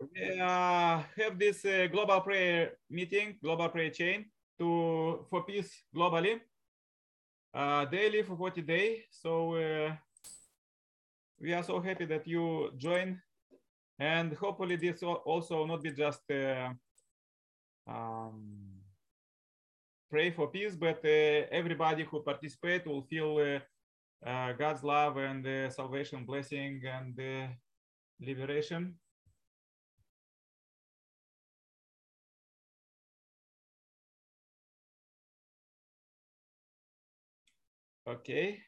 we uh, have this uh, global prayer meeting, global prayer chain to for peace globally, uh, daily for 40 days. So uh, we are so happy that you join, and hopefully this also not be just uh, um, pray for peace, but uh, everybody who participate will feel uh, uh, God's love and salvation, blessing, and liberation. Okay,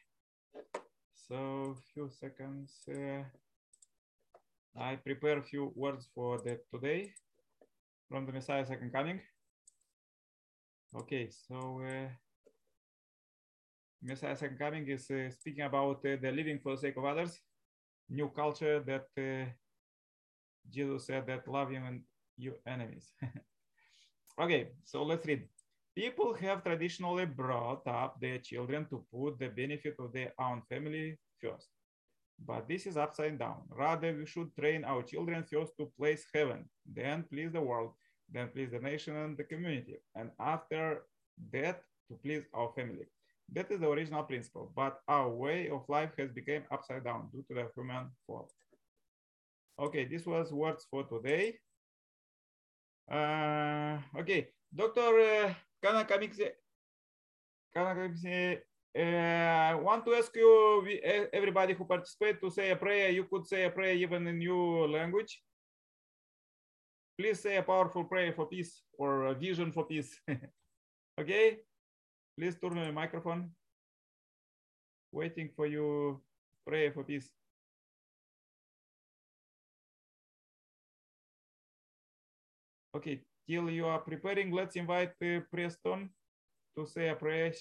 so few seconds. Uh, I prepare a few words for the today from the Messiah Second Coming. Okay, so uh, Messiah Second Coming is uh, speaking about uh, the living for the sake of others, new culture that uh, Jesus said that love him and your enemies. okay, so let's read. People have traditionally brought up their children to put the benefit of their own family first. But this is upside down. Rather, we should train our children first to place heaven, then please the world, then please the nation and the community, and after that, to please our family. That is the original principle, but our way of life has become upside down due to the human fall. Okay, this was words for today. Uh, okay, Dr. Kamikse, Kana Kamikse, uh, I want to ask you, eh, everybody who participate to say a prayer, you could say a prayer even in your language. Please say a powerful prayer for peace or a vision for peace. okay, please turn on the microphone. Waiting for you, prayer for peace. Okay, till you are preparing, let's invite uh, Preston to say a prayer.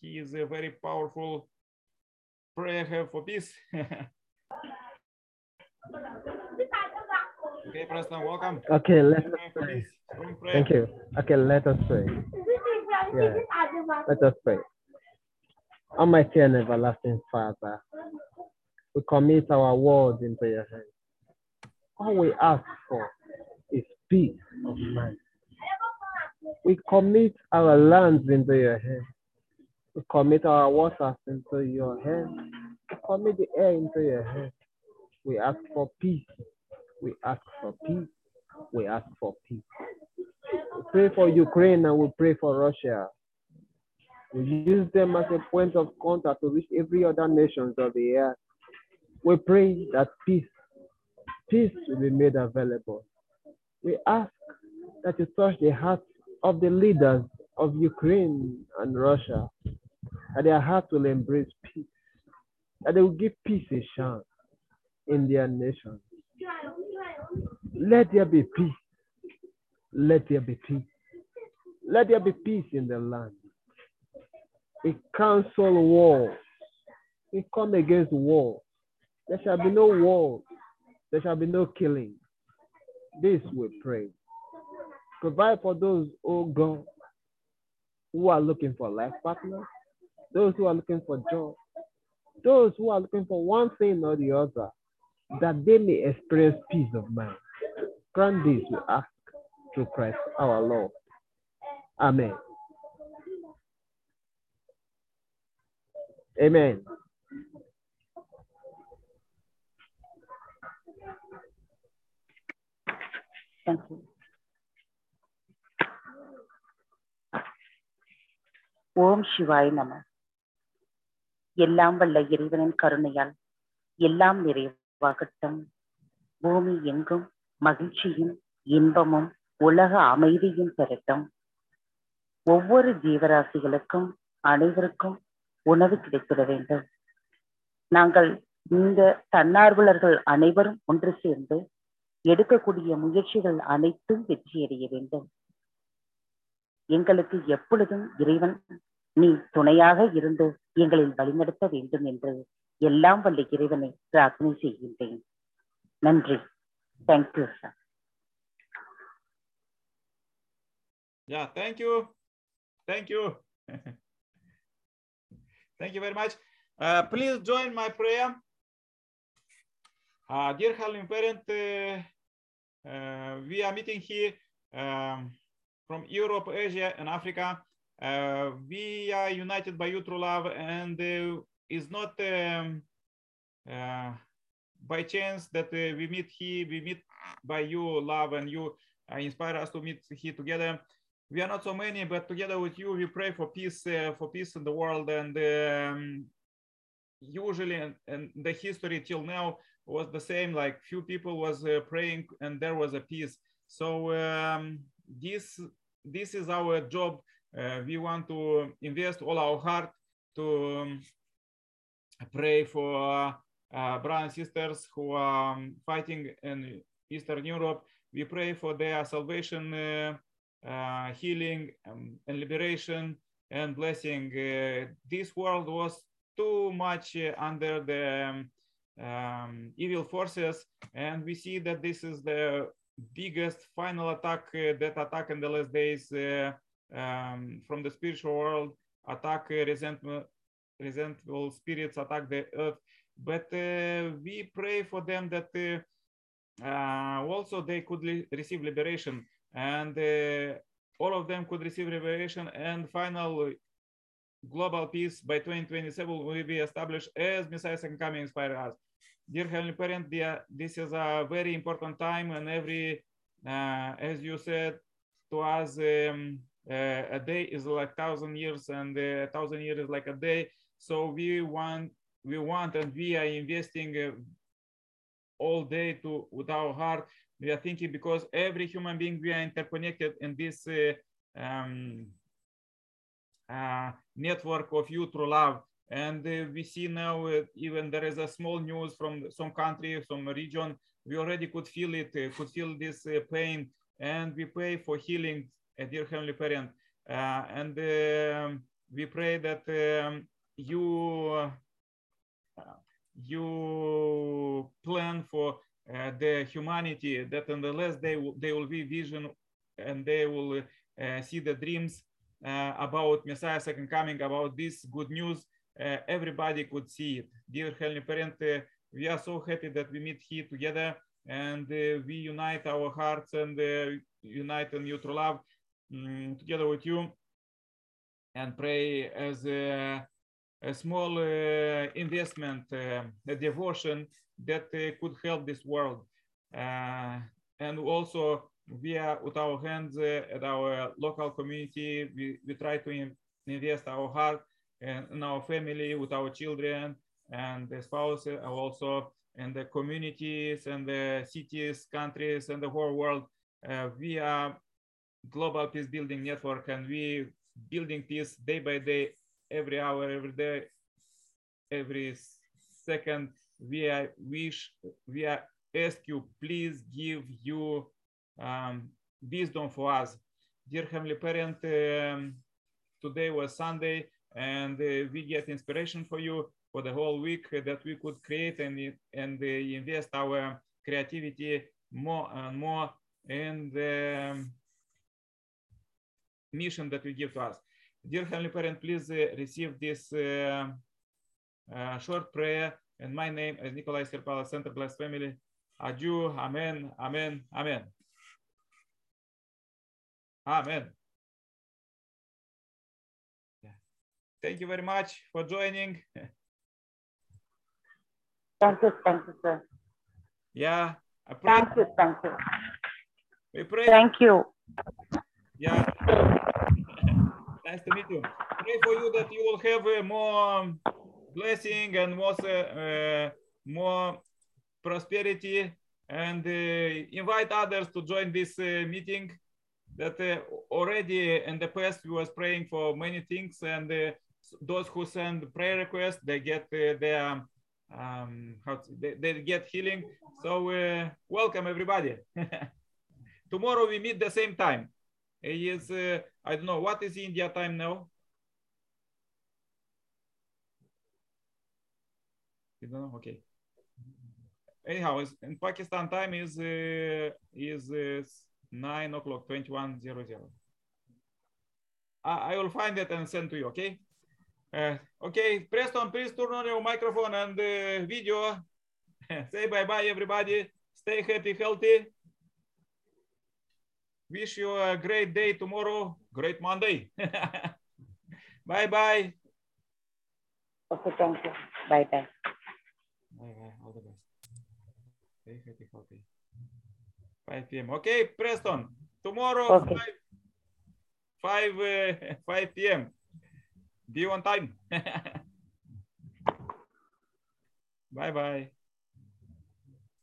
He is a very powerful prayer for peace. okay, Preston, welcome. Okay, let us Pray pray. peace. Strong prayer. Thank you. Okay, let us pray. Yeah. Let us pray. Almighty and everlasting Father, we commit our world into your hands. All we ask for is peace of mind. We commit our lands into your hands. We commit our waters into your hands. We commit the air into your hands. We ask for peace. We ask for peace. We ask for peace. We pray for Ukraine and we pray for Russia. We use them as a point of contact to reach every other nations of the earth. We pray that peace, peace will be made available. We ask that you touch the hearts of the leaders of Ukraine and Russia, that their hearts will embrace peace, that they will give peace a chance in their nation. Let there be peace. Let there be peace. Let there be peace in the land. We cancel war. We come against war. There shall be no war. There shall be no killing. This we pray. Provide for those, oh God, who are looking for life partners, those who are looking for job, those who are looking for one thing or the other, that they may experience peace of mind. Grant this, we ask through Christ our Lord. Amen. Amen. ஓம் சிவாய் நம. எல்லாம் வல்ல இறைவனின் கருணையால் எல்லாம் நிறைவாகட்டும். பூமி எங்கும் மகிழ்ச்சியும் இன்பமும் உலக அமைதியும் பெறட்டும். ஒவ்வொரு ஜீவராசிகளுக்கும் அனைவருக்கும் உணவு கிடைத்திட வேண்டும். நாங்கள் இந்த தன்னார்வலர்கள் அனைவரும் ஒன்று சேர்ந்து எடுக்கக்கூடிய முயற்சிகள் அனைத்தும் வெற்றியடைய வேண்டும். எங்களுக்கு எப்பொழுதும் இறைவன் நீ துணையாக இருந்து எங்களில் வழிநடத்த வேண்டும் என்று எல்லாம் வல்ல இறைவனை பிரார்த்தனை செய்கின்றேன் நன்றி thank you sir Yeah, thank you. Thank you. thank you very much. Uh, please join my prayer. Uh, dear Heavenly Parent, uh, uh, we are meeting here um, from Europe, Asia, and Africa. Uh, we are united by you through love, and uh, it's not um, uh, by chance that uh, we meet here. We meet by you, love, and you inspire us to meet here together. We are not so many, but together with you, we pray for peace, uh, for peace in the world, and um, usually and, in, the history till now was the same. Like few people was praying, and there was a peace. So um, this this is our job uh, we want to invest all our heart to um, pray for uh, brothers and sisters who are um, fighting in Eastern Europe. We pray for their salvation, uh, uh healing, um, and liberation and blessing. Uh, this world was too much uh, under the um, um, evil forces, and we see that this is the biggest final attack that attack in the last days um, from the spiritual world, attack uh, resentment, resentful spirits, attack the earth. But uh, we pray for them that uh, uh also they could receive liberation and uh, all of them could receive liberation and final global peace by 2027 will be established as Messiah second coming inspire us. Dear Heavenly Parent, dear, this is a very important time and every, uh, as you said to us, um, uh, a day is like thousand years and a thousand years is like a day. So we want we want and we are investing uh, all day to with our heart. We are thinking because every human being we are interconnected in this uh, um, uh, network of you through love. And uh, we see now uh, even there is a small news from some country some region. We already could feel it could feel this pain. And we pray for healing dear Heavenly Parent. Uh, and um, we pray that um, you uh, you plan for uh, the humanity that in the last day they will be vision and they will see the dreams about Messiah second coming, about this good news. everybody could see it. Dear Heavenly Parent, we are so happy that we meet here together and uh, we unite our hearts and uh, unite in neutral love um, together with you and pray as a, a small uh, investment, uh, a devotion that uh, could help this world. And also via with our hands at our local community, we, we try to in, invest our heart and in our family with our children and the spouses also in the communities and the cities, countries, and the whole world. Uh, we are global peace building network and we building peace day by day, every hour, every day, every second. We are wish, we are ask you, please give you um, wisdom for us. Dear Heavenly Parent, um, today was Sunday and uh, we get inspiration for you for the whole week that we could create and, and uh, invest our creativity more and more and um, mission that you give to us. Dear Heavenly Parent, please uh, receive this uh, uh, short prayer in my name as Nikolai Serpala, Center Blessed Family. Aju, Amen, Amen, Amen. Amen. Thank you very much for joining. Thank you, thank you, sir. Yeah. Thank you, thank you. We pray. Thank you. Yeah. Nice to meet you. Pray for you that you will have uh, more blessing and more, uh, more prosperity and uh, invite others to join this uh, meeting that uh, already in the past we was praying for many things and uh, those who send prayer requests they get their um, they, they, get healing. So welcome everybody. Tomorrow we meet the same time is uh, I don't know what is India time now. You don't know? Okay. Anyhow, in Pakistan time is uh, is uh, nine o'clock, twenty one zero zero. I, I will find it and send to you. Okay. Uh, okay, Preston, please turn on your microphone and uh, video. Say bye bye, everybody. Stay happy, healthy. Wish you a great day tomorrow, great Monday. bye bye. Okay, thank you. Bye bye. Bye bye. All the best. Stay happy, healthy. 5 p.m. Okay, Preston. Tomorrow, Okay. 5, 5, uh, 5 p.m. Be on time. bye bye.